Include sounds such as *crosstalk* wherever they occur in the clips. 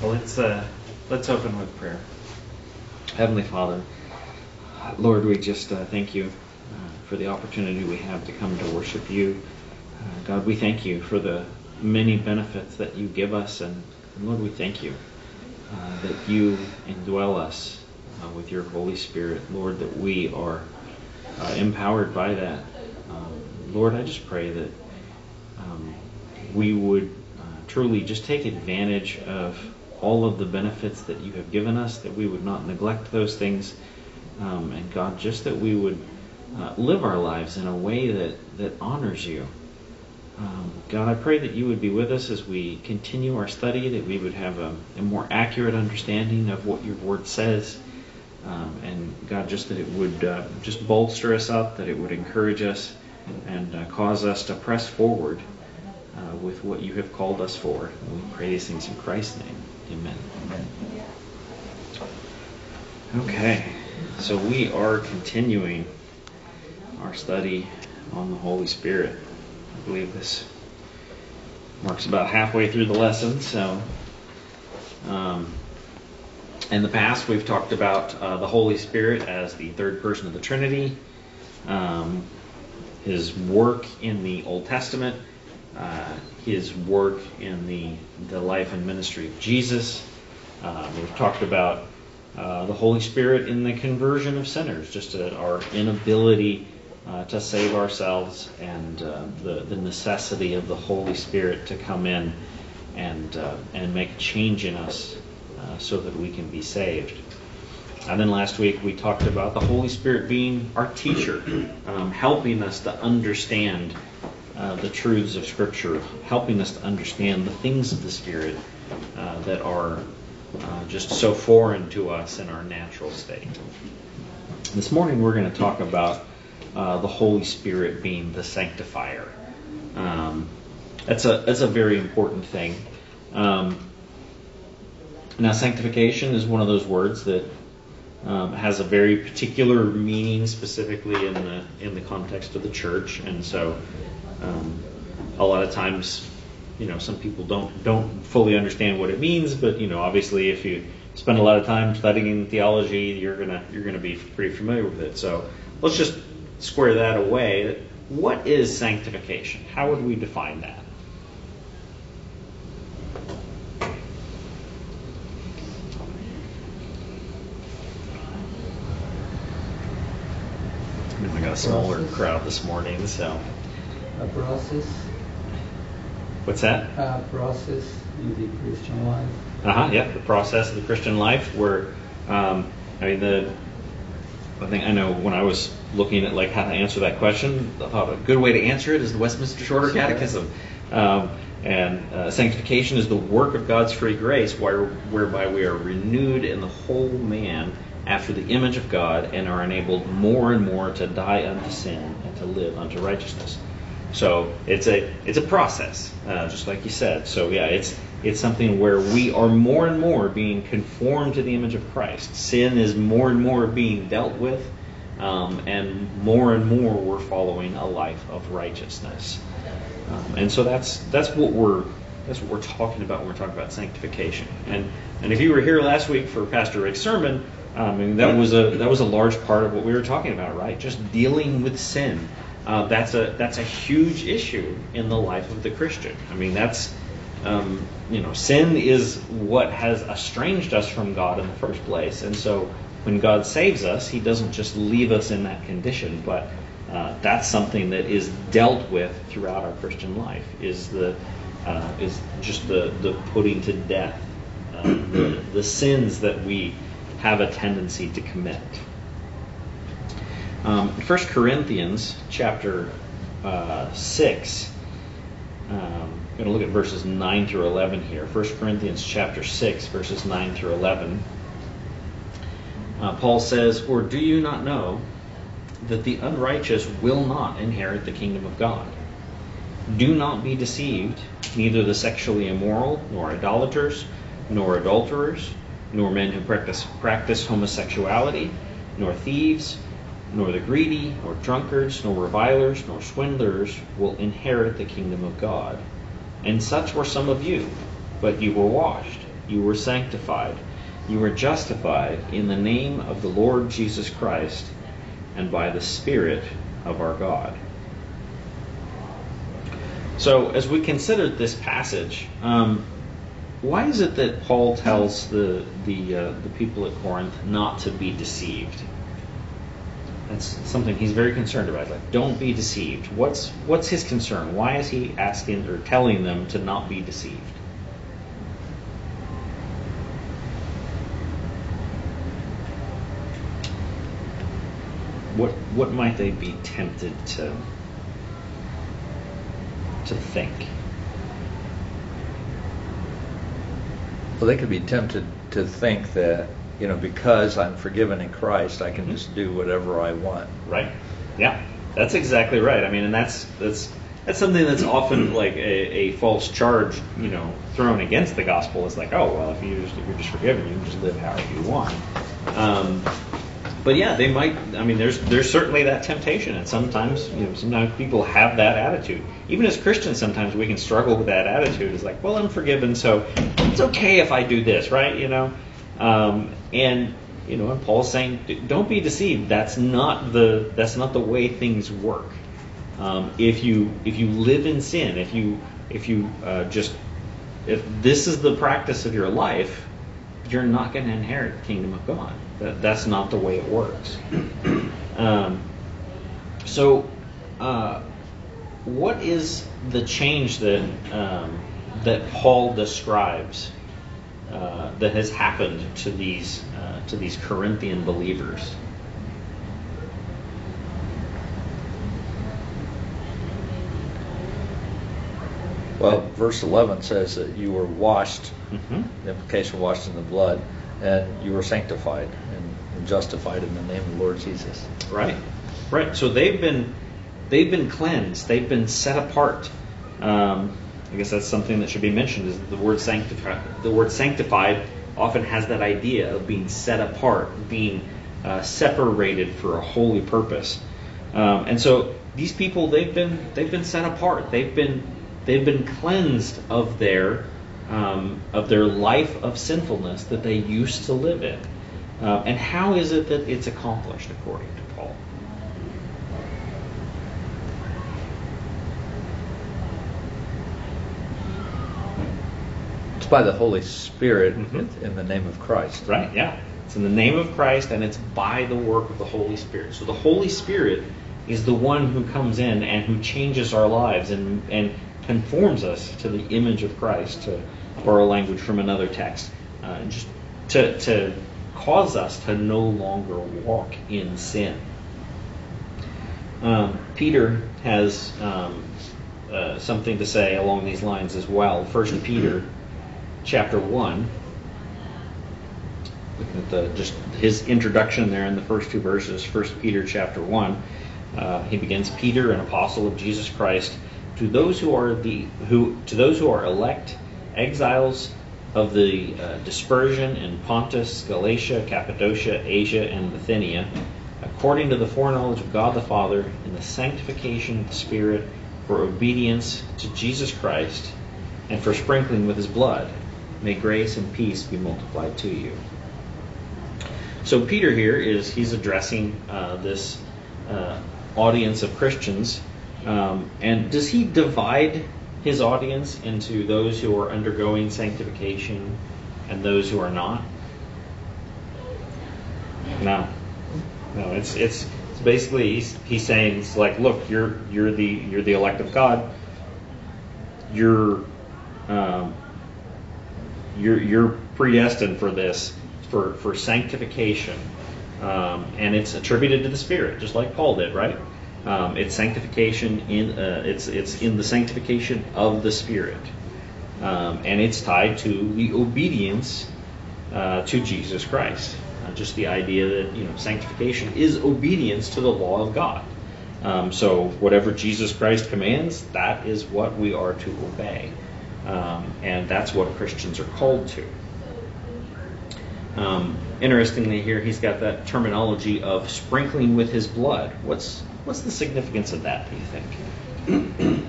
Well, let's uh, let's open with prayer. Heavenly Father, Lord, we just uh, thank you uh, for the opportunity we have to come to worship you. Uh, God, we thank you for the many benefits that you give us, and, and Lord, we thank you uh, that you indwell us uh, with your Holy Spirit, Lord, that we are empowered by that. Um, Lord, I just pray that um, we would truly just take advantage of all of the benefits that you have given us, that we would not neglect those things. Um, and God, just that we would uh, live our lives in a way that, that honors you. Um, God, I pray that you would be with us as we continue our study, that we would have a, a more accurate understanding of what your word says. Um, and God, just that it would uh, just bolster us up, that it would encourage us and uh, cause us to press forward uh, with what you have called us for. And we pray these things in Christ's name. Amen. Okay, so we are continuing our study on the Holy Spirit. I believe this marks about halfway through the lesson. So, um, in the past, we've talked about uh, the Holy Spirit as the third person of the Trinity, um, his work in the Old Testament, uh, his work in the, the life and ministry of Jesus. Uh, we've talked about uh, the Holy Spirit in the conversion of sinners, just our inability uh, to save ourselves and uh, the, the necessity of the Holy Spirit to come in and, uh, and make a change in us so that we can be saved. And then last week we talked about the Holy Spirit being our teacher, *clears throat* um, helping us to understand uh, the truths of Scripture, helping us to understand the things of the Spirit uh, that are uh, just so foreign to us in our natural state. This morning we're going to talk about uh, the Holy Spirit being the sanctifier. Um, that's a that's a very important thing. Um, now, sanctification is one of those words that um, has a very particular meaning, specifically in the in the context of the church, and so um, a lot of times, you know, some people don't don't fully understand what it means, but you know, obviously, if you spend a lot of time studying theology, you're gonna you're gonna be pretty familiar with it. So let's just square that away. What is sanctification? How would we define that? I got a smaller crowd this morning, so a process. What's that? A process in the Christian life. Uh huh. Yeah, the process of the Christian life. Where, um, I mean, the I think I know when I was looking at like how to answer that question, I thought a good way to answer it is the Westminster Shorter Catechism. Um, and uh, sanctification is the work of God's free grace, where, whereby we are renewed in the whole man after the image of God and are enabled more and more to die unto sin and to live unto righteousness. So it's a it's a process, uh, just like you said. So yeah, it's it's something where we are more and more being conformed to the image of Christ. Sin is more and more being dealt with, um, and more and more we're following a life of righteousness. Um, and so that's that's what we're that's what we're talking about when we're talking about sanctification. And and if you were here last week for Pastor Rick's sermon, um, I mean, that was a that was a large part of what we were talking about, right? Just dealing with sin uh, that's a that's a huge issue in the life of the Christian. I mean, that's um, you know, sin is what has estranged us from God in the first place, and so when God saves us, He doesn't just leave us in that condition, but uh, that's something that is dealt with throughout our Christian life. Is the uh, is just the the putting to death uh, the the sins that we have a tendency to commit. Um, 1 Corinthians chapter uh, 6, um, I'm going to look at verses 9 through 11 here. 1 Corinthians chapter 6, verses 9 through 11. Uh, Paul says, Or do you not know that the unrighteous will not inherit the kingdom of God? Do not be deceived, neither the sexually immoral, nor idolaters, nor adulterers, nor men who practice, practice homosexuality, nor thieves nor the greedy, nor drunkards, nor revilers, nor swindlers will inherit the kingdom of God. And such were some of you, but you were washed, you were sanctified, you were justified in the name of the Lord Jesus Christ and by the Spirit of our God. So, as we consider this passage, um, why is it that Paul tells the the uh, the people at Corinth not to be deceived? That's something he's very concerned about. Like, don't be deceived. What's what's his concern? Why is he asking or telling them to not be deceived? What what might they be tempted to to think? Well, they could be tempted to think that, you know, because I'm forgiven in Christ, I can Mhm. just do whatever I want. Right. Yeah, that's exactly right. I mean, and that's that's that's something that's often like a, a false charge, you know, thrown against the gospel. Is like, oh well, if you just, if you're just forgiven, you can just live however you want. Um, but yeah, they might. I mean, there's there's certainly that temptation, and sometimes you know, sometimes people have that attitude. Even as Christians, sometimes we can struggle with that attitude. It's like, well, I'm forgiven, so it's okay if I do this, right? You know, um, and you know, and Paul's saying, don't be deceived. That's not the that's not the way things work. Um, if you if you live in sin, if you if you uh, just if this is the practice of your life, you're not going to inherit the kingdom of God. That, that's not the way it works. *clears throat* Um, so, uh, what is the change that um, that Paul describes uh, that has happened to these uh, to these Corinthian believers? Well, verse 11 says that you were washed, hmm the implication washed in the blood, and you were sanctified and, and justified in the name of the Lord Jesus. Right, right. So they've been they've been cleansed. They've been set apart. Um, I guess that's something that should be mentioned. Is the word sanctified? The word sanctified often has that idea of being set apart, being uh, separated for a holy purpose. Um, and so these people they've been they've been set apart. They've been they've been cleansed of their um, of their life of sinfulness that they used to live in. Uh, and how is it that it's accomplished according to Paul? It's by the Holy Spirit Mhm. in the name of Christ. Right? Yeah. It's in the name of Christ and it's by the work of the Holy Spirit. So the Holy Spirit is the one who comes in and who changes our lives and, and conforms us to the image of Christ, to borrow language from another text, uh, just to, to cause us to no longer walk in sin. Um, Peter has um, uh, something to say along these lines as well. First Peter chapter 1 looking at the just his introduction there in the first two verses first peter chapter 1 uh, he begins peter an apostle of jesus christ to those who are the who to those who are elect exiles of the uh, dispersion in pontus galatia cappadocia asia and bithynia according to the foreknowledge of god the father in the sanctification of the spirit for obedience to jesus christ and for sprinkling with his blood may grace and peace be multiplied to you so Peter here is he's addressing uh, this uh, audience of Christians, um, and does he divide his audience into those who are undergoing sanctification and those who are not? No, no. It's it's, basically he's, he's saying it's like, look, you're you're the you're the elect of God. You're um, you're you're predestined for this for for sanctification, um, and it's attributed to the Spirit, just like Paul did, right? Um, it's sanctification in uh, it's it's in the sanctification of the Spirit, um, and it's tied to the obedience uh, to Jesus Christ. Uh, just the idea that you know sanctification is obedience to the law of God. Um, so whatever Jesus Christ commands, that is what we are to obey, um, and that's what Christians are called to. Um, interestingly, here he's got that terminology of sprinkling with his blood. What's what's the significance of that? Do you think? *clears throat*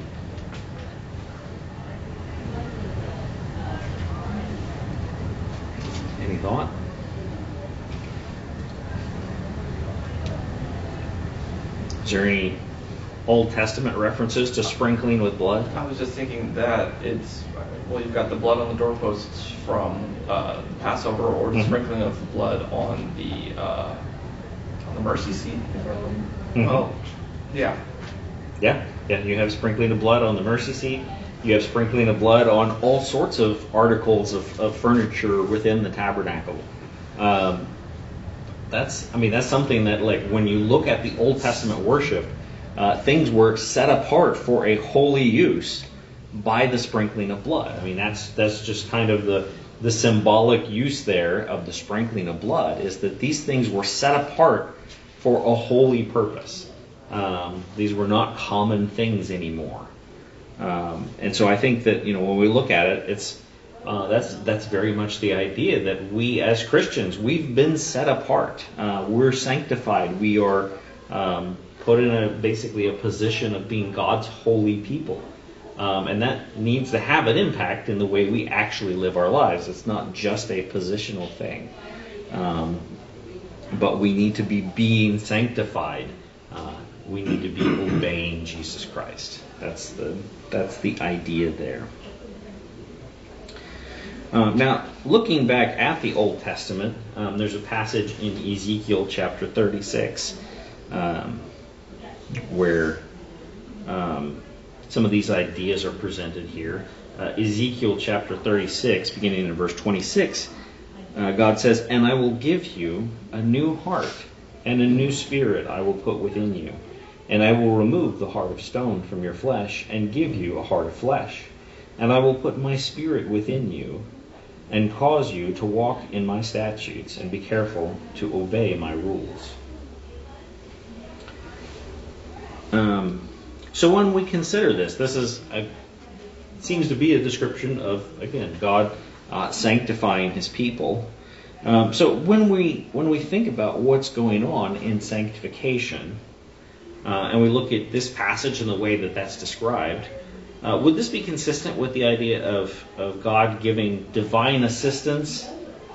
Any thought? Is there any Old Testament references to sprinkling with blood? I was just thinking that it's well, you've got the blood on the doorposts from uh, Passover, or the Mhm. sprinkling of blood on the uh, on the mercy seat. if I remember. Mhm. Oh, yeah. Yeah, yeah. You have sprinkling of blood on the mercy seat. You have sprinkling of blood on all sorts of articles of, of furniture within the tabernacle. Um, that's, I mean, that's something that, like, when you look at the Old Testament worship, uh, things were set apart for a holy use by the sprinkling of blood. I mean, that's that's just kind of the the symbolic use there of the sprinkling of blood is that these things were set apart for a holy purpose. Um, these were not common things anymore. Um, and so I think that you know when we look at it, it's uh, that's that's very much the idea that we as Christians we've been set apart. Uh, we're sanctified. We are um, put in a basically a position of being God's holy people. Um, and that needs to have an impact in the way we actually live our lives. It's not just a positional thing. Um, but we need to be being sanctified. Uh, we need to be obeying Jesus Christ. That's the that's the idea there. Um, now, looking back at the Old Testament, um, there's a passage in Ezekiel chapter 36 um, where um, some of these ideas are presented here. Uh, Ezekiel chapter 36, beginning in verse 26, uh, God says, And I will give you a new heart, and a new spirit I will put within you. And I will remove the heart of stone from your flesh, and give you a heart of flesh. And I will put my spirit within you, and cause you to walk in my statutes, and be careful to obey my rules. Um, so when we consider this, this is a, seems to be a description of again God uh, sanctifying His people. Um, so when we when we think about what's going on in sanctification, uh, and we look at this passage and the way that that's described, uh, would this be consistent with the idea of of God giving divine assistance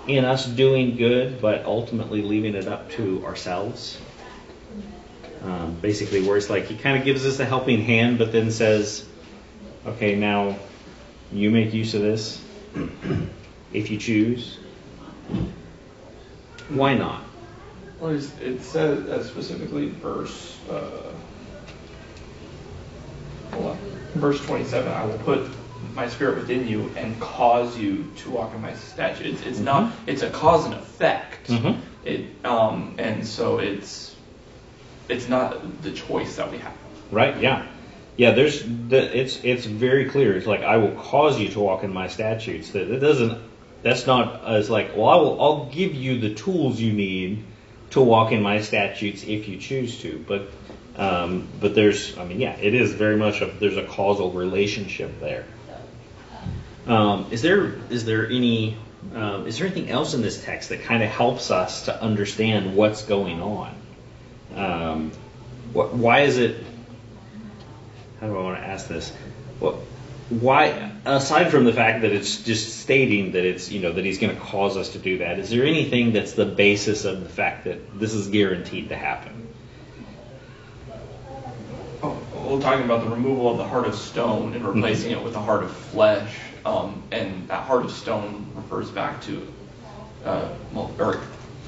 in us doing good, but ultimately leaving it up to ourselves? Um, basically, where it's like he kind of gives us a helping hand, but then says, "Okay, now you make use of this if you choose." Why not? Well, it's- it says uh, specifically verse uh, verse 27. I will put my spirit within you and cause you to walk in my statutes. It's, it's not. It's a cause and effect. Mhm. It um and so it's it's not the choice that we have. Right? Yeah, yeah. There's the, it's it's very clear. It's like I will cause you to walk in my statutes. That it doesn't. That's not as like well. I will. I'll give you the tools you need to walk in my statutes if you choose to. But um, but there's. I mean, yeah. It is very much a. There's a causal relationship there. Um, is there is there any um, is there anything else in this text that kind of helps us to understand what's going on? Um, what, why is it? How do I want to ask this? What, why, aside from the fact that it's just stating that it's you know that he's going to cause us to do that, is there anything that's the basis of the fact that this is guaranteed to happen? Oh, we're talking about the removal of the heart of stone and replacing it with a heart of flesh, um, and that heart of stone refers back to, uh, well, or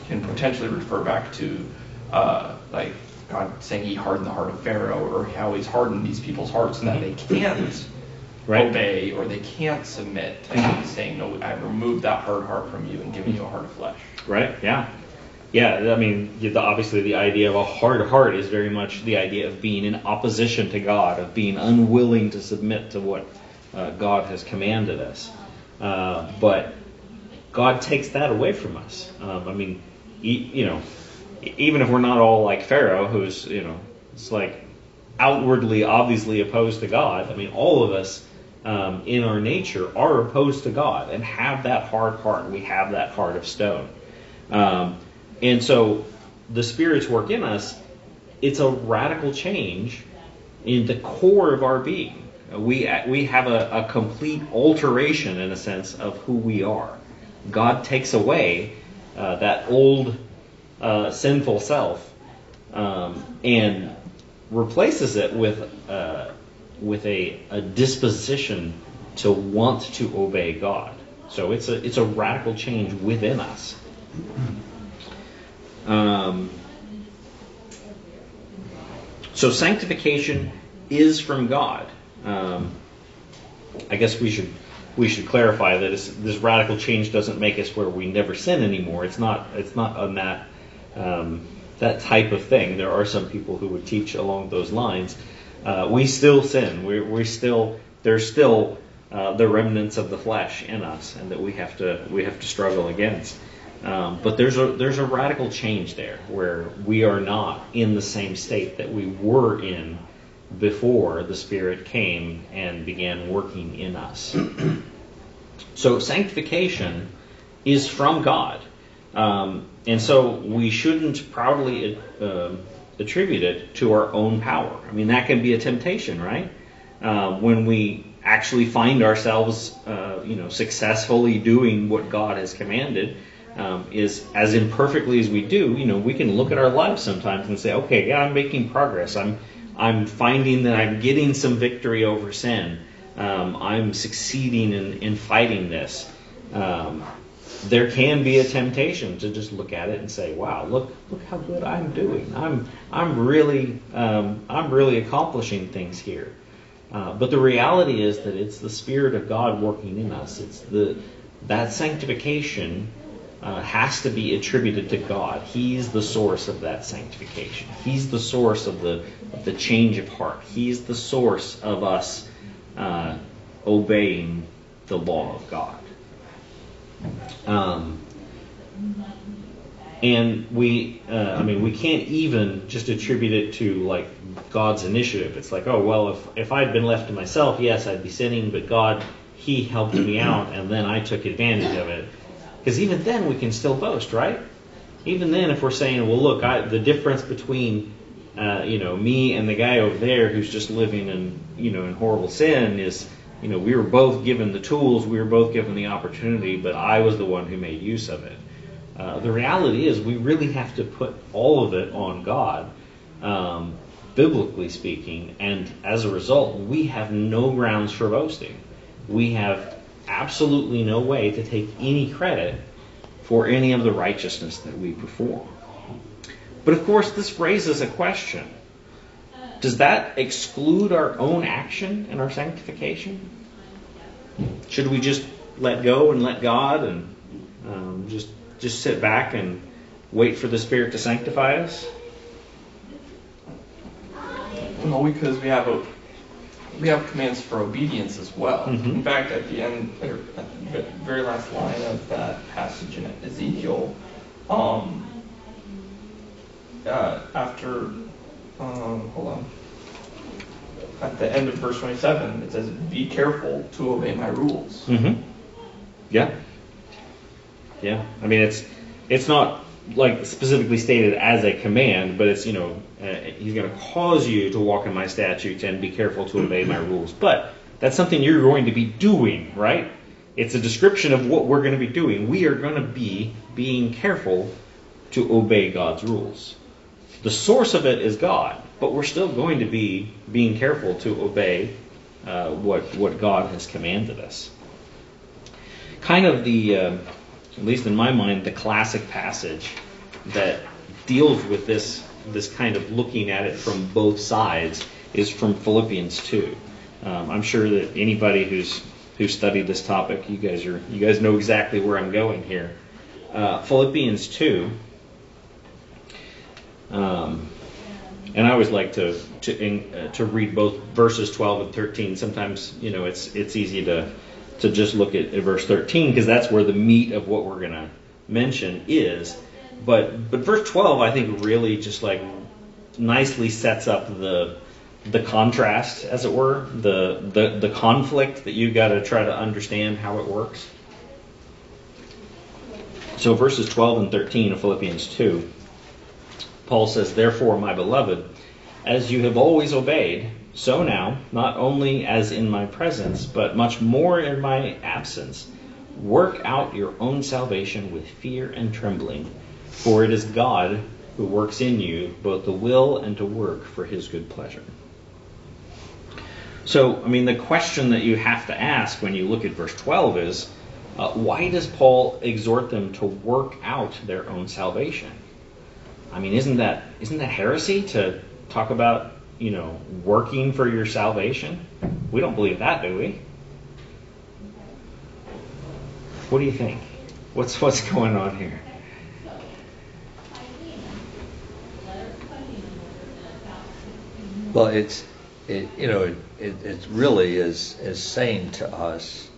can potentially refer back to, uh, like God saying He hardened the heart of Pharaoh, or how He's hardened these people's hearts so that they can't Right. obey or they can't submit. And He's saying, No, I've removed that hard heart from you and given you a heart of flesh. Right? Yeah. Yeah, I mean, the, obviously the idea of a hard heart is very much the idea of being in opposition to God, of being unwilling to submit to what uh, God has commanded us. Uh, but God takes that away from us. Um, I mean, you know, even if we're not all like Pharaoh, who's, you know, it's like outwardly, obviously opposed to God. I mean, all of us um, in our nature are opposed to God and have that hard heart. We have that heart of stone. Um, and so the Spirit's work in us, it's a radical change in the core of our being. We, we have a, a complete alteration, in a sense, of who we are. God takes away uh, that old uh, sinful self um, and replaces it with uh, with a, a disposition to want to obey God. So it's a it's a radical change within us. Um, so sanctification is from God. Um, I guess we should we should clarify that this, radical change doesn't make us where we never sin anymore. It's not it's not on that um, that type of thing. There are some people who would teach along those lines. Uh, we still sin. We're, we still there's still uh, the remnants of the flesh in us, and that we have to we have to struggle against. Um, but there's a there's a radical change there where we are not in the same state that we were in before the Spirit came and began working in us. *clears throat* so sanctification is from God, um, and so we shouldn't proudly uh, attribute it to our own power. I mean that can be a temptation, right? Uh, when we actually find ourselves, uh, you know, successfully doing what God has commanded um, is as imperfectly as we do, you know, we can look at our lives sometimes and say, okay, yeah, I'm making progress. I'm I'm finding that I'm getting some victory over sin. Um, I'm succeeding in, in fighting this. Um, there can be a temptation to just look at it and say, "Wow, look look how good I'm doing. I'm I'm really um, I'm really accomplishing things here." Uh, but the reality is that it's the Spirit of God working in us. It's the that sanctification uh, has to be attributed to God. He's the source of that sanctification. He's the source of the of the change of heart. He's the source of us uh, obeying the law of God. Um, and we, uh, I mean, we can't even just attribute it to like God's initiative. It's like, oh well, if if I'd been left to myself, yes, I'd be sinning, but God, He helped me out, and then I took advantage of it. Because even then, we can still boast, right? Even then, if we're saying, well, look, I, the difference between uh, you know me and the guy over there who's just living in you know in horrible sin is you know we were both given the tools, we were both given the opportunity, but I was the one who made use of it. Uh, the reality is, we really have to put all of it on God, um, biblically speaking, and as a result, we have no grounds for boasting. We have absolutely no way to take any credit for any of the righteousness that we perform. But of course, this raises a question. Does that exclude our own action and our sanctification? Should we just let go and let God and um, just just sit back and wait for the Spirit to sanctify us? No, because we have a we have commands for obedience as well. Mhm. In fact, at the end, or at the very last line of that passage in Ezekiel, um, uh, after, um, hold on, at the end of verse 27, it says, "Be careful to obey my rules." Mm-hmm. Yeah. Yeah. I mean, it's it's not like specifically stated as a command, but it's you know uh, he's going to cause you to walk in my statutes and be careful to obey my rules. But that's something you're going to be doing, right? It's a description of what we're going to be doing. We are going to be being careful to obey God's rules. The source of it is God, but we're still going to be being careful to obey uh, what what God has commanded us. Kind of the, uh, at least in my mind, the classic passage that deals with this this kind of looking at it from both sides is from Philippians 2. Um, I'm sure that anybody who's who studied this topic, you guys are you guys know exactly where I'm going here. Uh, Philippians 2. Um, and I always like to to uh, to read both verses 12 and 13. Sometimes you know it's it's easy to to just look at, at verse 13 because that's where the meat of what we're to mention is. But but verse 12 I think really just like nicely sets up the the contrast, as it were, the the, the conflict that you got to try to understand how it works. So verses 12 and 13 of Philippians 2. Paul says, Therefore, my beloved, as you have always obeyed, so now, not only as in my presence, but much more in my absence, Work out your own salvation with fear and trembling, for it is God who works in you both the will and to work for his good pleasure. So, I mean, the question that you have to ask when you look at verse 12 is uh, why does Paul exhort them to work out their own salvation? I mean, isn't that isn't that heresy to talk about you know working for your salvation? We don't believe that, do we? What do you think? What's what's going on here? Well, it's it, you know it, it, really is is saying to us,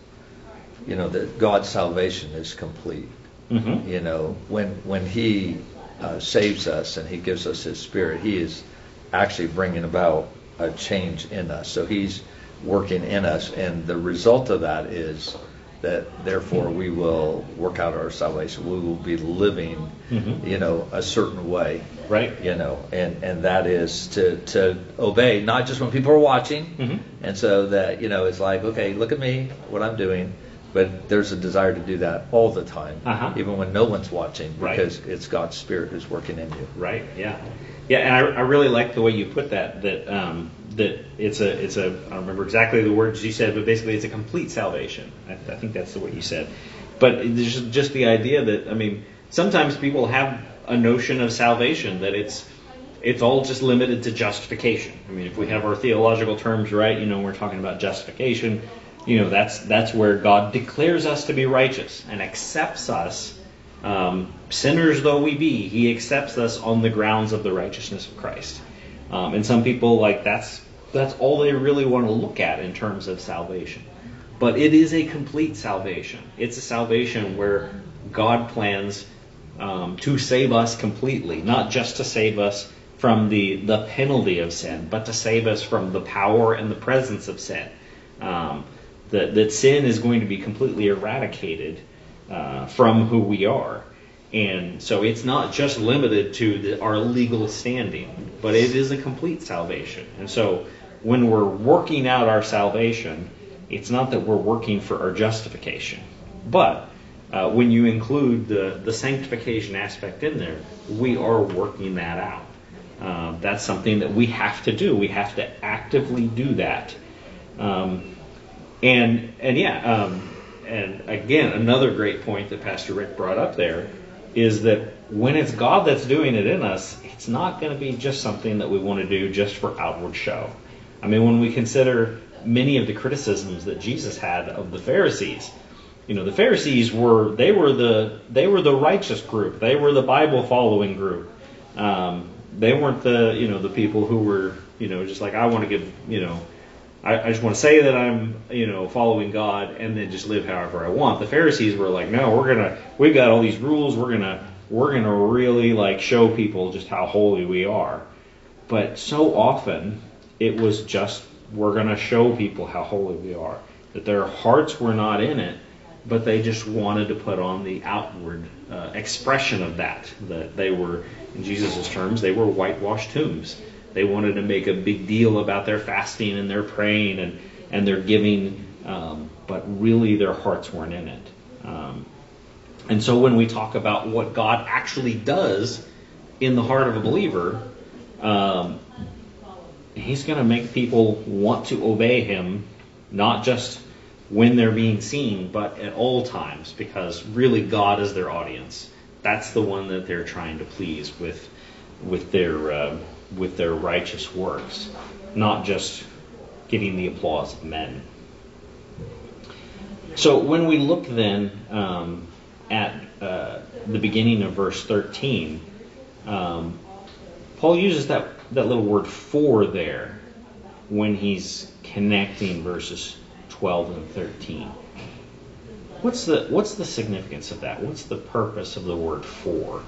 you know, that God's salvation is complete. Mm-hmm. You know, when when He uh, saves us and He gives us His Spirit, He is actually bringing about a change in us. So He's working in us, and the result of that is that therefore we will work out our salvation. We will be living, Mhm. you know, a certain way, Right. you know, and and that is to to obey, not just when people are watching, Mhm. and so that you know it's like, okay, look at me, what I'm doing. But there's a desire to do that all the time, Uh-huh. even when no one's watching, Right. because it's God's Spirit who's working in you. Right. Yeah. Yeah, and I, I really like the way you put that. That um, that it's a it's a I don't remember exactly the words you said, but basically it's a complete salvation. I, I think that's the way you said. But just, just the idea that I mean, sometimes people have a notion of salvation that it's it's all just limited to justification. I mean, if we have our theological terms right, you know, we're talking about justification. You know, that's that's where God declares us to be righteous and accepts us um, sinners though we be, he accepts us on the grounds of the righteousness of Christ. Um, and some people like that's that's all they really want to look at in terms of salvation. But it is a complete salvation. It's a salvation where God plans um, to save us completely, not just to save us from the the penalty of sin, but to save us from the power and the presence of sin. Um, that that sin is going to be completely eradicated uh, from who we are. And so it's not just limited to the, our legal standing, but it is a complete salvation. And so when we're working out our salvation, it's not that we're working for our justification. But uh, when you include the, the sanctification aspect in there, we are working that out. Uh, that's something that we have to do. We have to actively do that. Um, and and yeah, um, and again, another great point that Pastor Rick brought up there is that when it's God that's doing it in us, it's not going to be just something that we want to do just for outward show. I mean, when we consider many of the criticisms that Jesus had of the Pharisees, you know, the Pharisees were they were the they were the righteous group. They were the Bible following group. Um, they weren't the you know the people who were you know just like I want to give you know I, I just want to say that I'm, you know, following God and then just live however I want. The Pharisees were like, no, we're gonna, we've got all these rules. We're gonna, we're gonna really like show people just how holy we are. But so often it was just we're gonna show people how holy we are. That their hearts were not in it, but they just wanted to put on the outward uh, expression of that. That they were, in Jesus' terms, they were whitewashed tombs. They wanted to make a big deal about their fasting and their praying and, and their giving, um, but really their hearts weren't in it. Um, and so when we talk about what God actually does in the heart of a believer, um, He's going to make people want to obey Him, not just when they're being seen, but at all times, because really God is their audience. That's the one that they're trying to please with, with their. Uh, with their righteous works, not just getting the applause of men. So when we look then um, at uh, the beginning of verse 13, um, Paul uses that, that little word for there when he's connecting verses 12 and 13. What's the, what's the significance of that? What's the purpose of the word for?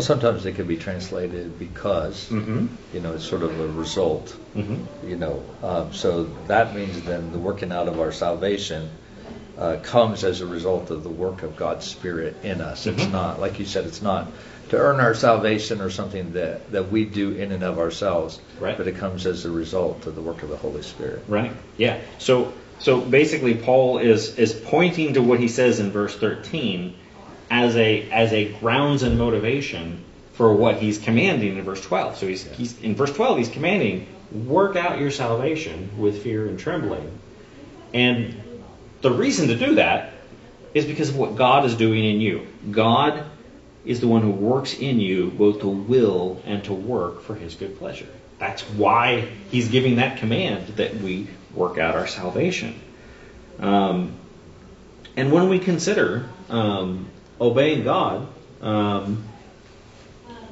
Well, sometimes it can be translated because, Mm-hmm. you know, it's sort of a result. Mm-hmm. You know, um, so that means then the working out of our salvation uh, comes as a result of the work of God's Spirit in us. It's Mhm. not, like you said, it's not to earn our salvation or something that, that we do in and of ourselves. Right. But it comes as a result of the work of the Holy Spirit. Right. Yeah. So so basically Paul is is pointing to what he says in verse 13 as a as a grounds and motivation for what he's commanding in verse 12. So he's he's in verse 12 he's commanding work out your salvation with fear and trembling. And the reason to do that is because of what God is doing in you. God is the one who works in you both to will and to work for his good pleasure. That's why he's giving that command that we work out our salvation. Um, and when we consider um, obeying God, um,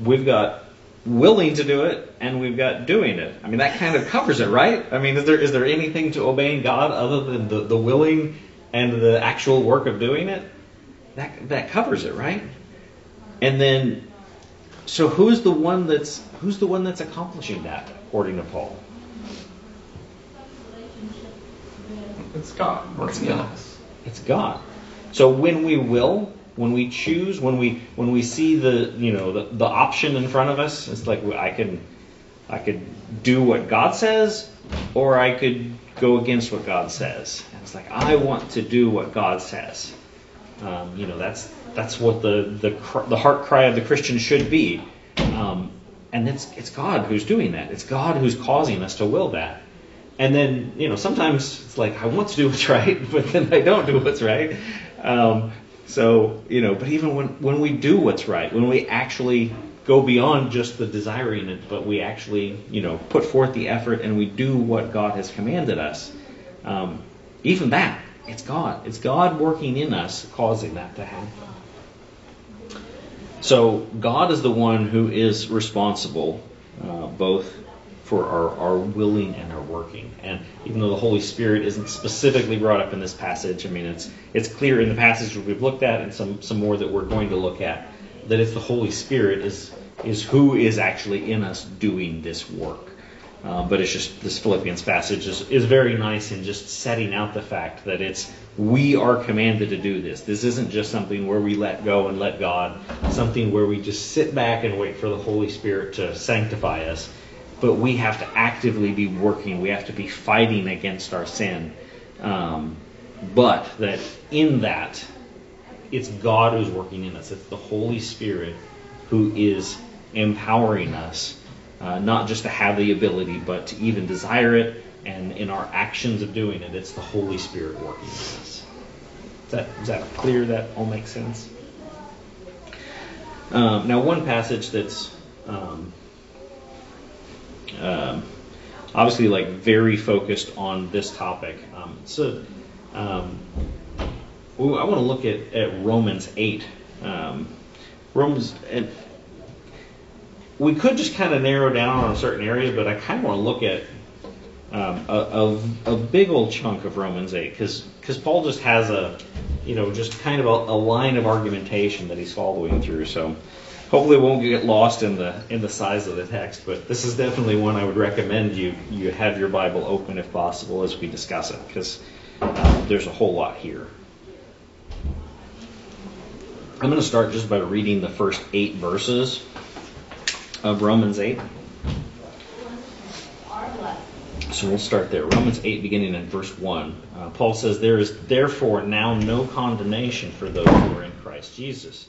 we've got willing to do it and we've got doing it. I mean, that kind of covers it, right? I mean, is there is there anything to obeying God other than the, the willing and the actual work of doing it? That that covers it, right? And then, so who's the one that's who's the one that's accomplishing that, according to Paul? It's God working in us. It's God. So when we will, when we choose, when we when we see the you know the, the option in front of us, it's like I can I could do what God says, or I could go against what God says. And it's like I want to do what God says. Um, you know that's that's what the the the heart cry of the Christian should be. Um, and it's it's God who's doing that. It's God who's causing us to will that. And then, you know, sometimes it's like I want to do what's *laughs* right, but then I don't do what's right. Um, so, you know, but even when when we do what's right, when we actually go beyond just the desiring it, but we actually, you know, put forth the effort and we do what God has commanded us, um, even that, it's God. It's God working in us, causing that to happen. So God is the one who is responsible, uh, both for our, our willing and our working. And even though the Holy Spirit isn't specifically brought up in this passage, I mean it's it's clear in the passage we've looked at and some, some more that we're going to look at that it's the Holy Spirit is is who is actually in us doing this work. Um, but it's just this Philippians passage is, is very nice in just setting out the fact that it's we are commanded to do this. This isn't just something where we let go and let God, something where we just sit back and wait for the Holy Spirit to sanctify us. But we have to actively be working. We have to be fighting against our sin. Um, but that in that, it's God who's working in us. It's the Holy Spirit who is empowering us uh, not just to have the ability, but to even desire it, and in our actions of doing it, it's the Holy Spirit working in us. Is that, is that clear? That all makes sense? Um, now, one passage that's um, um, obviously like very focused on this topic. Um, so, um, I want to look at, at Romans 8. Um, Romans, and we could just kind of narrow down on a certain area, but I kind of want to look at um, a, a, a big old chunk of Romans 8 because Paul just has a, you know, just kind of a, a line of argumentation that he's following through. So hopefully it won't get lost in the in the size of the text, but this is definitely one I would recommend you you have your Bible open if possible as we discuss it because uh, there's a whole lot here. I'm going to start just by reading the first eight verses of Romans 8. So we'll start there. Romans 8, beginning in verse 1. Uh, Paul says, There is therefore now no condemnation for those who are in Christ Jesus.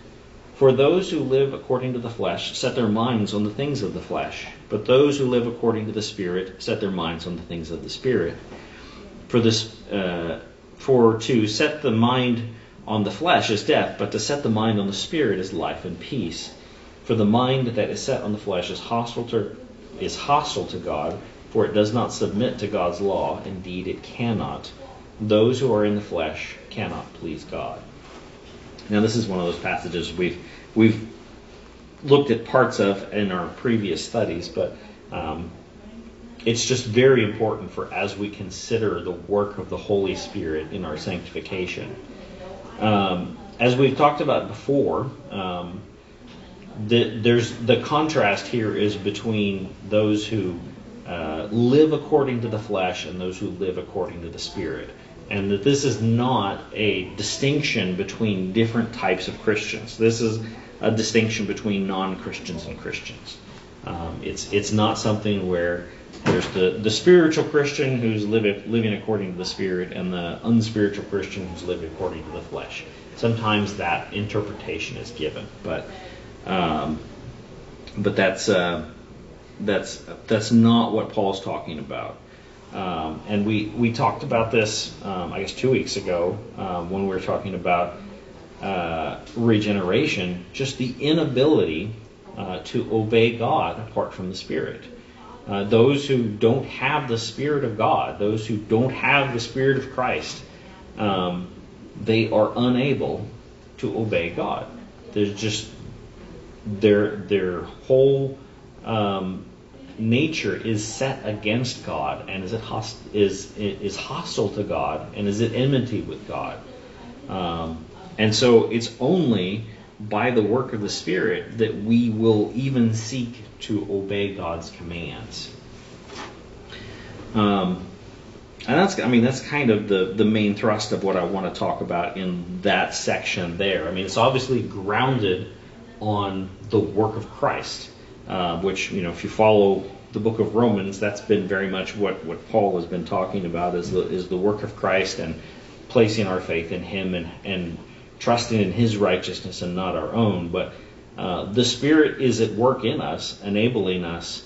For those who live according to the flesh set their minds on the things of the flesh, but those who live according to the Spirit set their minds on the things of the Spirit. For this, uh, for to set the mind on the flesh is death, but to set the mind on the Spirit is life and peace. For the mind that is set on the flesh is hostile to is hostile to God, for it does not submit to God's law. Indeed, it cannot. Those who are in the flesh cannot please God. Now, this is one of those passages we've we've looked at parts of in our previous studies, but Um, it's just very important for as we consider the work of the Holy Spirit in our sanctification. Um, as we've talked about before, um, the, there's the contrast here is between those who uh, live according to the flesh and those who live according to the Spirit. And that this is not a distinction between different types of Christians. This is a distinction between non Christians and Christians. Um, it's, it's not something where there's the, the spiritual Christian who's living, living according to the Spirit and the unspiritual Christian who's living according to the flesh. Sometimes that interpretation is given, but um, but that's uh, that's that's not what Paul's talking about. Um, and we we talked about this, um, I guess, two weeks ago um, when we were talking about uh, regeneration. Just the inability uh, to obey God apart from the Spirit. Uh, those who don't have the Spirit of God, those who don't have the Spirit of Christ, um, they are unable to obey God. There's just their their whole um, nature is set against God and is it host, is is hostile to God and is at enmity with God. Um, and so it's only by the work of the Spirit that we will even seek to obey God's commands. Um, and that's, I mean, that's kind of the, the main thrust of what I want to talk about in that section there. I mean, it's obviously grounded on the work of Christ, uh, which, you know, if you follow the book of Romans, that's been very much what, what Paul has been talking about is the, is the work of Christ and placing our faith in Him and, and trusting in His righteousness and not our own. But uh, the Spirit is at work in us, enabling us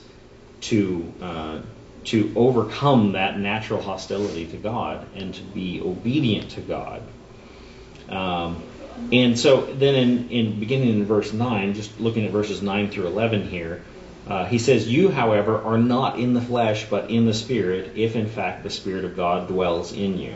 to uh, to overcome that natural hostility to God and to be obedient to God. Um, and so then in, in beginning in verse 9, just looking at verses 9 through 11 here, uh, he says, You, however, are not in the flesh, but in the Spirit, if in fact the Spirit of God dwells in you.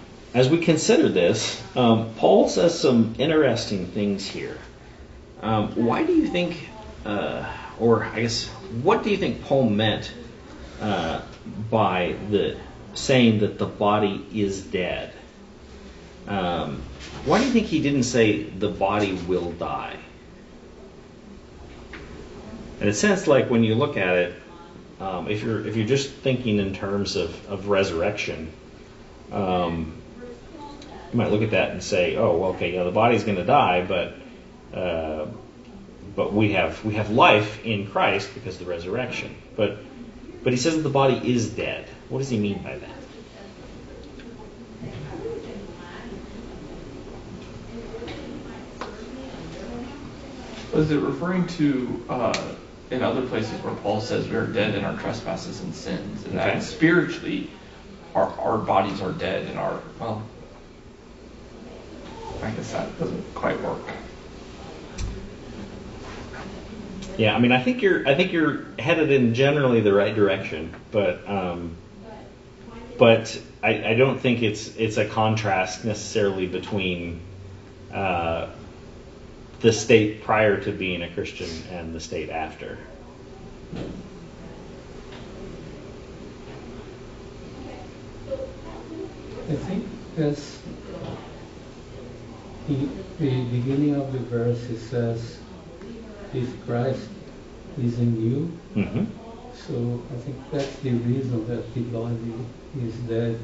as we consider this, um, Paul says some interesting things here. Um, why do you think, uh, or I guess, what do you think Paul meant uh, by the saying that the body is dead. Um, why do you think he didn't say the body will die? In a sense, like when you look at it, um, if you're if you're just thinking in terms of, of resurrection, um, you might look at that and say, oh, well, okay, yeah, the body's going to die, but uh, but we have we have life in Christ because of the resurrection. But but he says that the body is dead. What does he mean by that? Was it referring to uh, in other places where Paul says we are dead in our trespasses and sins, and Okay. that spiritually our our bodies are dead and our well, I guess that doesn't quite work. Yeah, I mean, I think you're I think you're headed in generally the right direction, but um, but I, I don't think it's it's a contrast necessarily between uh, the state prior to being a Christian and the state after. I think as the, the beginning of the verse it says, if Christ is in you, Mm-hmm. so I think that's the reason that the body is dead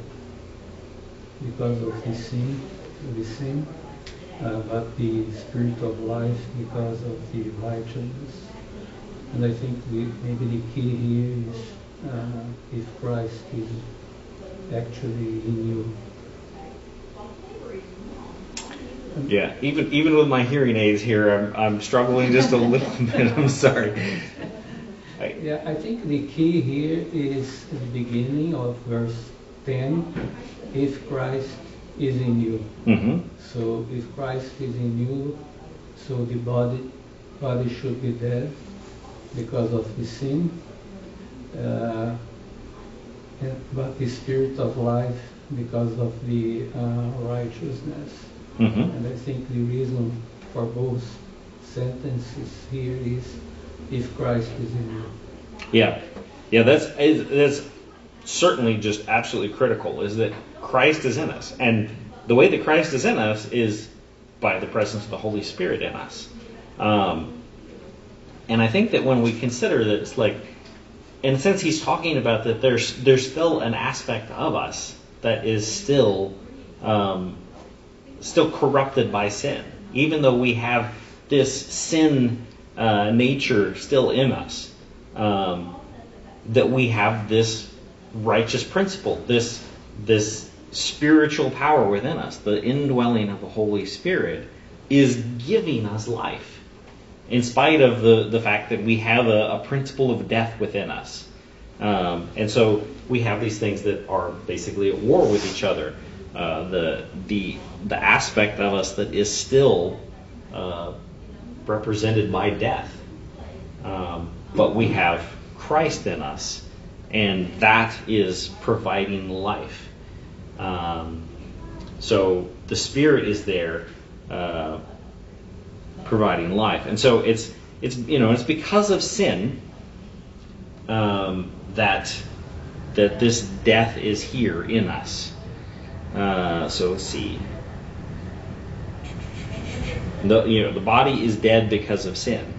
because of the sin, the sin, uh, but the spirit of life because of the righteousness. And I think the, maybe the key here is uh, if Christ is actually in you. Yeah, even even with my hearing aids here, I'm I'm struggling just a little *laughs* bit. I'm sorry. I, Yeah, I think the key here is the beginning of verse 10. If Christ is in you. Mm-hmm. So if Christ is in you, so the body body should be dead because of the sin, uh, and- but the spirit of life because of the uh, righteousness. Mm-hmm. And I think the reason for both sentences here is if Christ is in you. Yeah, yeah. That's that's certainly just absolutely critical. Is that Christ is in us, and the way that Christ is in us is by the presence of the Holy Spirit in us. Um, and I think that when we consider that it's like, in a sense, he's talking about that there's there's still an aspect of us that is still um, still corrupted by sin, even though we have this sin uh, nature still in us. Um, that we have this righteous principle, this this spiritual power within us, the indwelling of the Holy Spirit, is giving us life, in spite of the the fact that we have a, a principle of death within us. Um, and so we have these things that are basically at war with each other. Uh, the the the aspect of us that is still uh, represented by death, um, but we have Christ in us, and that is providing life. Um, so the Spirit is there, uh, providing life, and so it's it's you know it's because of sin um, that that this death is here in us. Uh, so let's see. The you know the body is dead because of sin.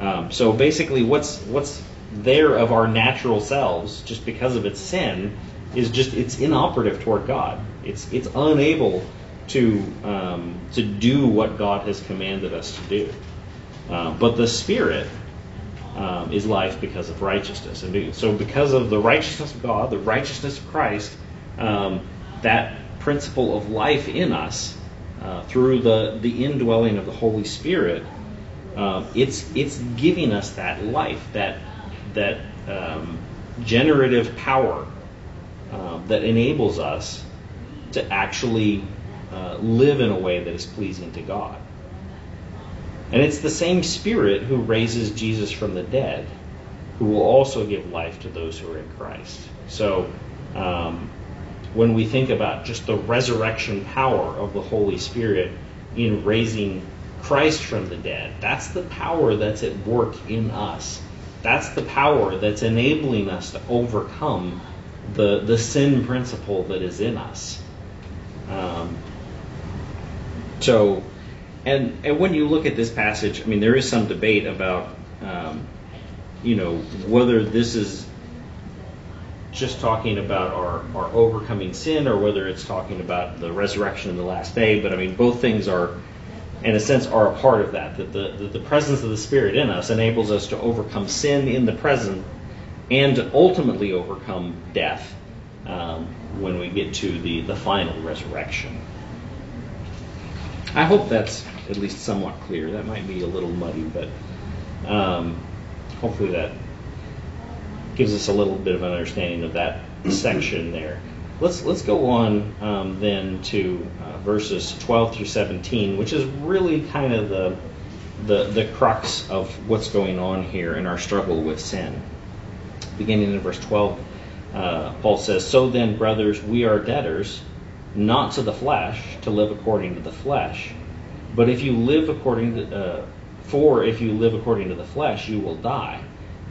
Um, so basically, what's what's there of our natural selves, just because of its sin, is just it's inoperative toward God. It's it's unable to um, to do what God has commanded us to do. Uh, but the Spirit um, is life because of righteousness. And so, because of the righteousness of God, the righteousness of Christ, um, that principle of life in us uh, through the the indwelling of the Holy Spirit, um, it's it's giving us that life, that that um, generative power uh, that enables us to actually uh, live in a way that is pleasing to God. And it's the same Spirit who raises Jesus from the dead, who will also give life to those who are in Christ. So, um, when we think about just the resurrection power of the Holy Spirit in raising Christ from the dead, that's the power that's at work in us. That's the power that's enabling us to overcome the, the sin principle that is in us. Um, so, and and when you look at this passage, I mean, there is some debate about, um, you know, whether this is just talking about our, our overcoming sin or whether it's talking about the resurrection in the last day. But I mean, both things are, in a sense, are a part of that. That the, the, the presence of the Spirit in us enables us to overcome sin in the present and ultimately overcome death um, when we get to the, the final resurrection. I hope that's at least somewhat clear. That might be a little muddy, but um, hopefully that gives us a little bit of an understanding of that section there. Let's let's go on um, then to uh, verses 12 through 17, which is really kind of the, the the crux of what's going on here in our struggle with sin. Beginning in verse 12, uh, Paul says, "So then, brothers, we are debtors." not to the flesh, to live according to the flesh. But if you live according to, uh, for if you live according to the flesh, you will die.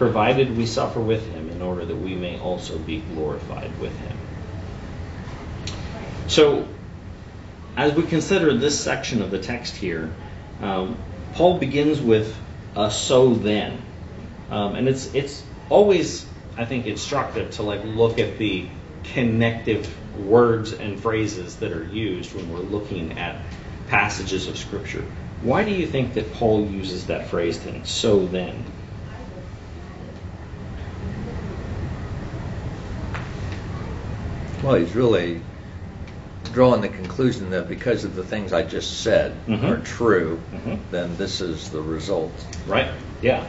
provided we suffer with Him in order that we may also be glorified with Him. So, as we consider this section of the text here, um, Paul begins with a so then. Um, and it's, it's always I think, instructive to like look at the connective words and phrases that are used when we're looking at passages of Scripture. Why do you think that Paul uses that phrase then? So then. Well, he's really drawing the conclusion that because of the things I just said Mhm. are true, Mhm. then this is the result. Right. Yeah.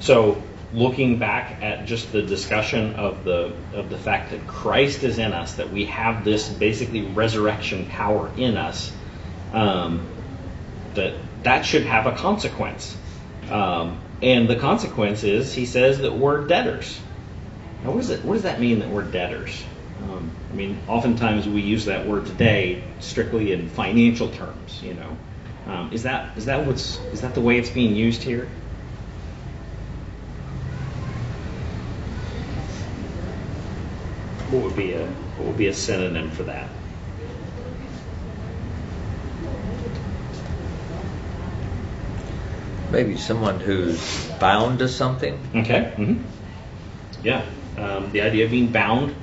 So looking back at just the discussion of the of the fact that Christ is in us, that we have this basically resurrection power in us, um, that that should have a consequence. Um, and the consequence is, he says that we're debtors. Now, what does it? What does that mean that we're debtors? Um, I mean, oftentimes we use that word today strictly in financial terms. You know, um, is that is that what's is that the way it's being used here? What would be a what would be a synonym for that? Maybe someone who's bound to something. Okay. hmm Yeah. Um, the idea of being bound.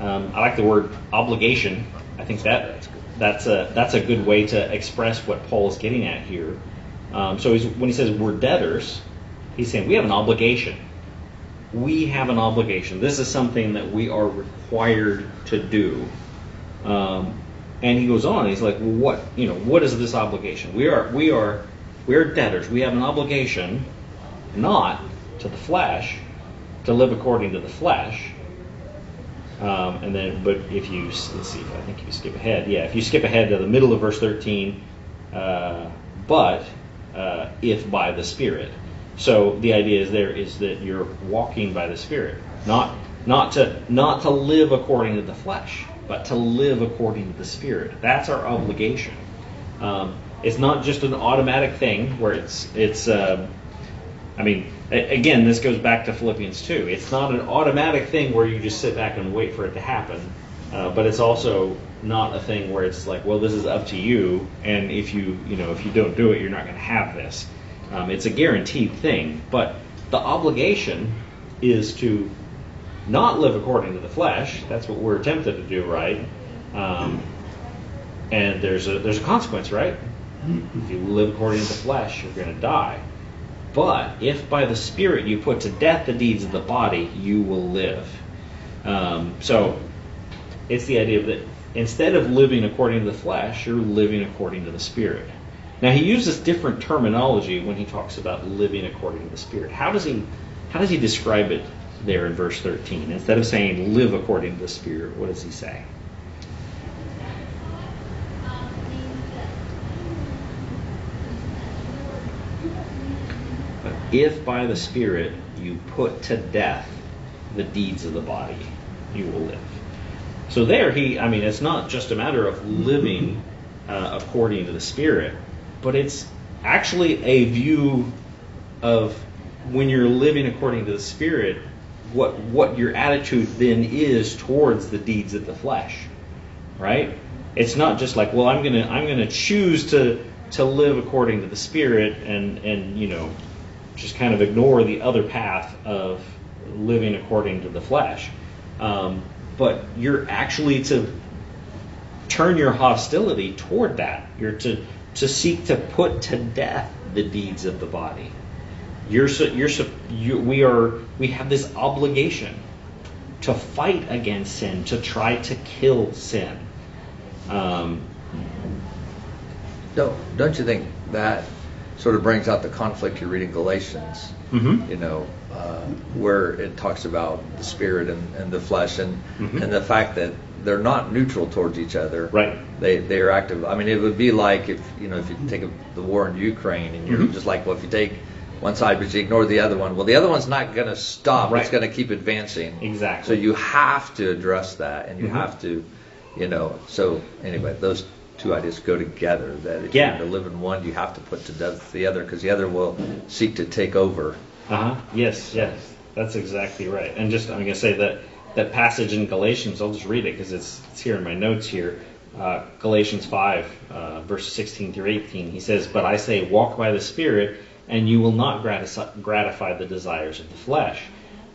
Um, I like the word obligation. I think that that's a that's a good way to express what Paul is getting at here. Um, so when he says we're debtors, he's saying we have an obligation. We have an obligation. This is something that we are required to do. Um, and he goes on. He's like, well, what you know? What is this obligation? We are we are we are debtors. We have an obligation, not to the flesh, to live according to the flesh. Um, and then, but if you let's see, I think if you skip ahead, yeah, if you skip ahead to the middle of verse thirteen, uh, but uh, if by the Spirit. So the idea is there is that you're walking by the Spirit, not not to not to live according to the flesh, but to live according to the Spirit. That's our obligation. Um, it's not just an automatic thing where it's it's. Uh, I mean, again, this goes back to Philippians 2. It's not an automatic thing where you just sit back and wait for it to happen, uh, but it's also not a thing where it's like, well, this is up to you, and if you, you know, if you don't do it, you're not going to have this. Um, it's a guaranteed thing, but the obligation is to not live according to the flesh. That's what we're tempted to do, right? Um, and there's a there's a consequence, right? If you live according to the flesh, you're going to die. But if by the Spirit you put to death the deeds of the body, you will live. Um, so it's the idea that instead of living according to the flesh, you're living according to the Spirit. Now he uses different terminology when he talks about living according to the Spirit. How does he how does he describe it there in verse 13? Instead of saying live according to the Spirit, what does he say? But if by the Spirit you put to death the deeds of the body, you will live. So there, he, I mean, it's not just a matter of living uh, according to the Spirit, but it's actually a view of when you're living according to the Spirit, what what your attitude then is towards the deeds of the flesh, right? It's not just like, well, I'm gonna I'm gonna choose to to live according to the Spirit and and you know just kind of ignore the other path of living according to the flesh. Um, but you're actually to turn your hostility toward that. You're to to seek to put to death the deeds of the body. You're you're you, we are we have this obligation to fight against sin, to try to kill sin. Um, Don't, don't you think that sort of brings out the conflict you read in Galatians? Mhm. You know, uh, where it talks about the spirit and, and the flesh, and Mhm. and the fact that they're not neutral towards each other. Right. They they are active. I mean, it would be like if you know if you take a, the war in Ukraine and you're Mhm. just like, well, if you take one side but you ignore the other one, well, the other one's not going to stop. Right. It's going to keep advancing. Exactly. So you have to address that, and you Mhm. have to, you know. So anyway, those two ideas go together. That if Yeah. you're to live in one, you have to put to death the other, because the other will seek to take over. Uh huh. Yes, yes, that's exactly right. And just I'm going to say that that passage in Galatians. I'll just read it because it's it's here in my notes here. Uh, Galatians five, uh, verses 16 through 18. He says, "But I say, walk by the Spirit, and you will not gratis- gratify the desires of the flesh.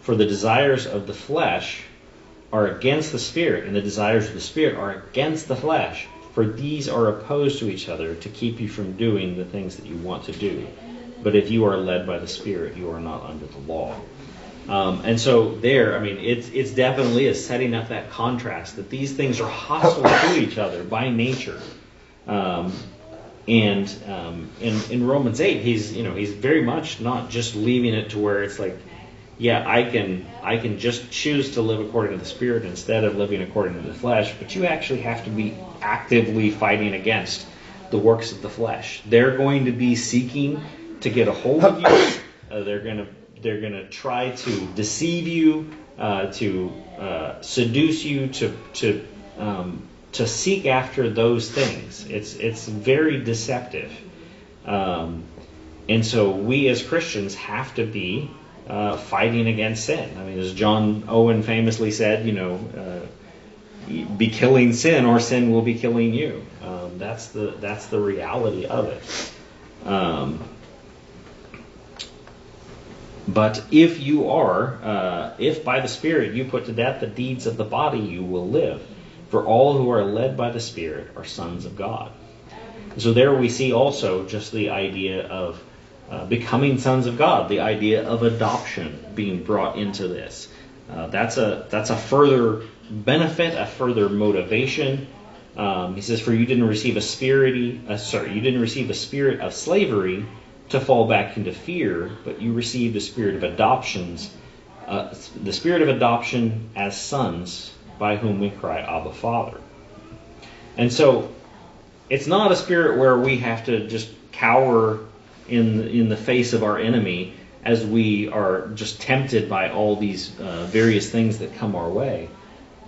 For the desires of the flesh are against the spirit, and the desires of the spirit are against the flesh. For these are opposed to each other to keep you from doing the things that you want to do. But if you are led by the spirit, you are not under the law. Um, and so there, I mean, it's it's definitely is setting up that contrast that these things are hostile to each other by nature. Um, and um, in in Romans eight, he's you know he's very much not just leaving it to where it's like, yeah, I can I can just choose to live according to the Spirit instead of living according to the flesh, but you actually have to be actively fighting against the works of the flesh. They're going to be seeking to get a hold of you. *coughs* Uh, they're going to they're going to try to deceive you, uh, to uh, seduce you, to to um, to seek after those things. It's it's very deceptive, um, and so we as Christians have to be uh, fighting against sin. I mean, as John Owen famously said, you know, uh, be killing sin, or sin will be killing you. Um, that's the that's the reality of it. Um, but if you are, uh, if by the Spirit you put to death the deeds of the body, you will live. For all who are led by the Spirit are sons of God. So there we see also just the idea of uh, becoming sons of God, the idea of adoption being brought into this. Uh, that's a that's a further benefit, a further motivation. Um, he says, "For you didn't receive a spirit, uh, sorry, you didn't receive a spirit of slavery to fall back into fear, but you received a spirit of adoptions, uh, the spirit of adoption as sons, by whom we cry, Abba, Father." And so, it's not a spirit where we have to just cower in in the face of our enemy as we are just tempted by all these uh, various things that come our way.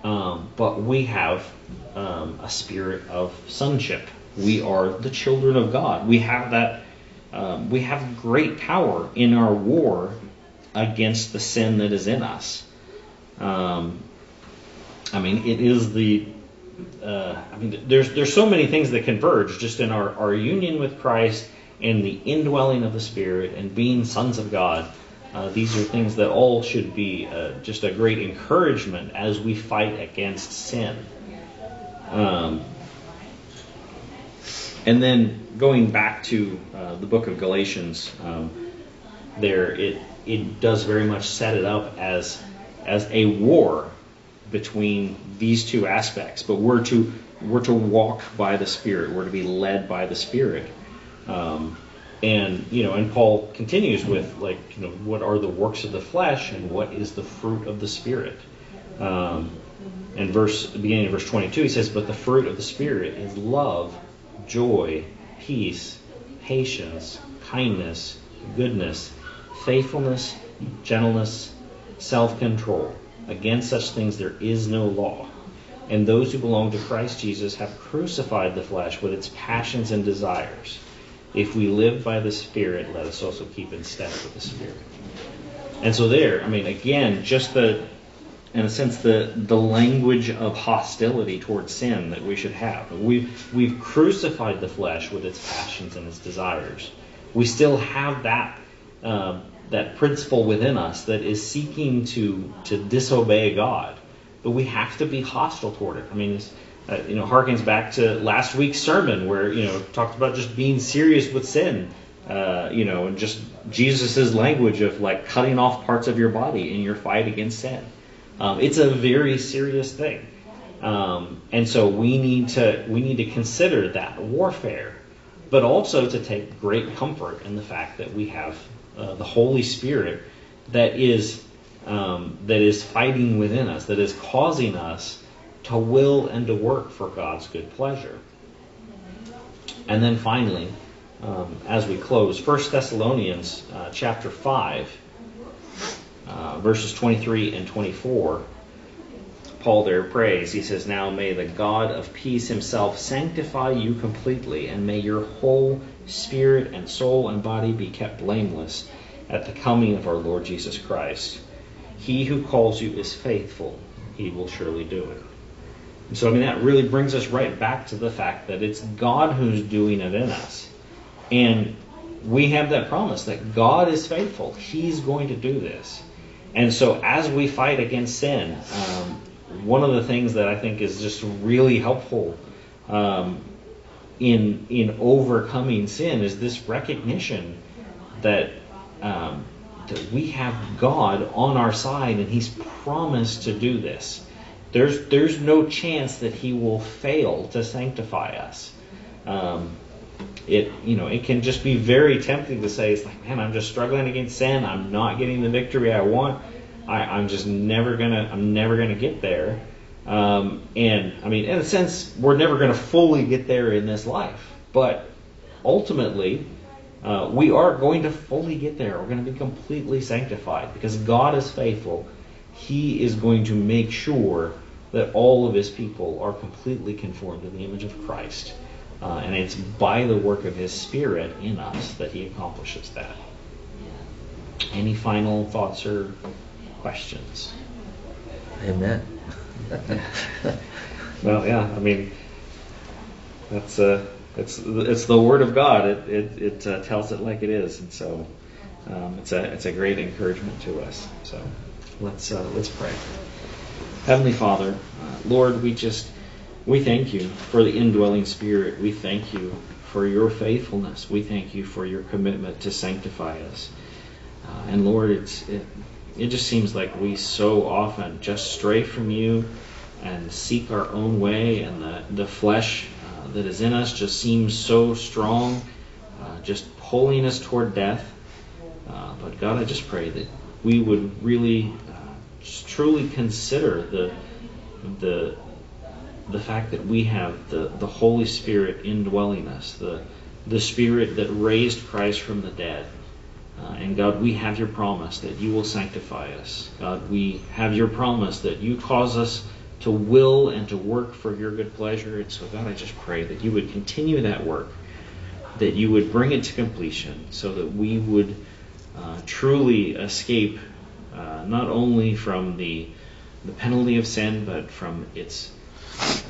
Um, but we have um, a spirit of sonship. We are the children of God. We have that. Um, we have great power in our war against the sin that is in us. Um, I mean, it is the. Uh, I mean, there's there's so many things that converge just in our, our union with Christ and the indwelling of the Spirit and being sons of God. Uh, these are things that all should be uh, just a great encouragement as we fight against sin. Um, and then going back to uh, the book of Galatians, um, there it it does very much set it up as as a war between these two aspects. But we're to we're to walk by the Spirit. We're to be led by the Spirit. Um, and you know, and Paul continues with like, you know, what are the works of the flesh and what is the fruit of the spirit? Um, and verse beginning of verse 22, he says, "But the fruit of the spirit is love, joy, peace, patience, kindness, goodness, faithfulness, gentleness, self-control. Against such things there is no law." And those who belong to Christ Jesus have crucified the flesh with its passions and desires. If we live by the Spirit, let us also keep in step with the Spirit. And so there, I mean, again, just the, in a sense, the the language of hostility towards sin that we should have. We've we've crucified the flesh with its passions and its desires. We still have that uh, that principle within us that is seeking to to disobey God, but we have to be hostile toward it. I mean. Uh, you know, harkens back to last week's sermon where, you know, talked about just being serious with sin, uh, you know, and just Jesus' language of like cutting off parts of your body in your fight against sin. Um, it's a very serious thing. Um, and so we need to we need to consider that warfare, but also to take great comfort in the fact that we have uh, the Holy Spirit that is um, that is fighting within us, that is causing us to will and to work for God's good pleasure. And then finally, um, as we close, 1 Thessalonians uh, chapter 5, uh, verses 23 and 24, Paul there prays. He says, Now may the God of peace himself sanctify you completely, and may your whole spirit and soul and body be kept blameless at the coming of our Lord Jesus Christ. He who calls you is faithful, he will surely do it. And so, I mean, that really brings us right back to the fact that it's God who's doing it in us. And we have that promise that God is faithful. He's going to do this. And so as we fight against sin, um, one of the things that I think is just really helpful um, in in overcoming sin is this recognition that um, that we have God on our side and He's promised to do this. There's there's no chance that He will fail to sanctify us. Um, it you know it can just be very tempting to say it's like man I'm just struggling against sin. I'm not getting the victory I want. I, I'm just never gonna I'm never gonna get there. Um, and I mean in a sense we're never gonna fully get there in this life. But ultimately uh, we are going to fully get there. We're going to be completely sanctified because God is faithful He is going to make sure that all of His people are completely conformed to the image of Christ. Uh, and it's by the work of His Spirit in us that He accomplishes that. Any final thoughts or questions? Amen. *laughs* Well, yeah, I mean, that's uh, it's it's the Word of God. It it, it uh, tells it like it is, and so um, it's a it's a great encouragement to us. So let's uh, let's pray. Heavenly Father, uh, Lord, we just we thank you for the indwelling Spirit. We thank you for your faithfulness. We thank you for your commitment to sanctify us. Uh, and Lord, it's it, it just seems like we so often just stray from you and seek our own way, and the the flesh uh, that is in us just seems so strong, uh, just pulling us toward death. Uh, but God, I just pray that we would really uh, truly consider the the the fact that we have the, the Holy Spirit indwelling us, the the Spirit that raised Christ from the dead. Uh, and God, we have your promise that you will sanctify us. God, we have your promise that you cause us to will and to work for your good pleasure. And so, God, I just pray that you would continue that work, that you would bring it to completion, so that we would uh, truly escape uh, not only from the the penalty of sin, but from its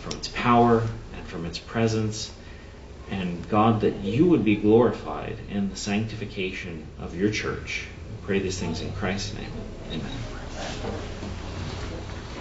from its power and from its presence. And God, that you would be glorified in the sanctification of your church. Pray these things in Christ's name. Amen.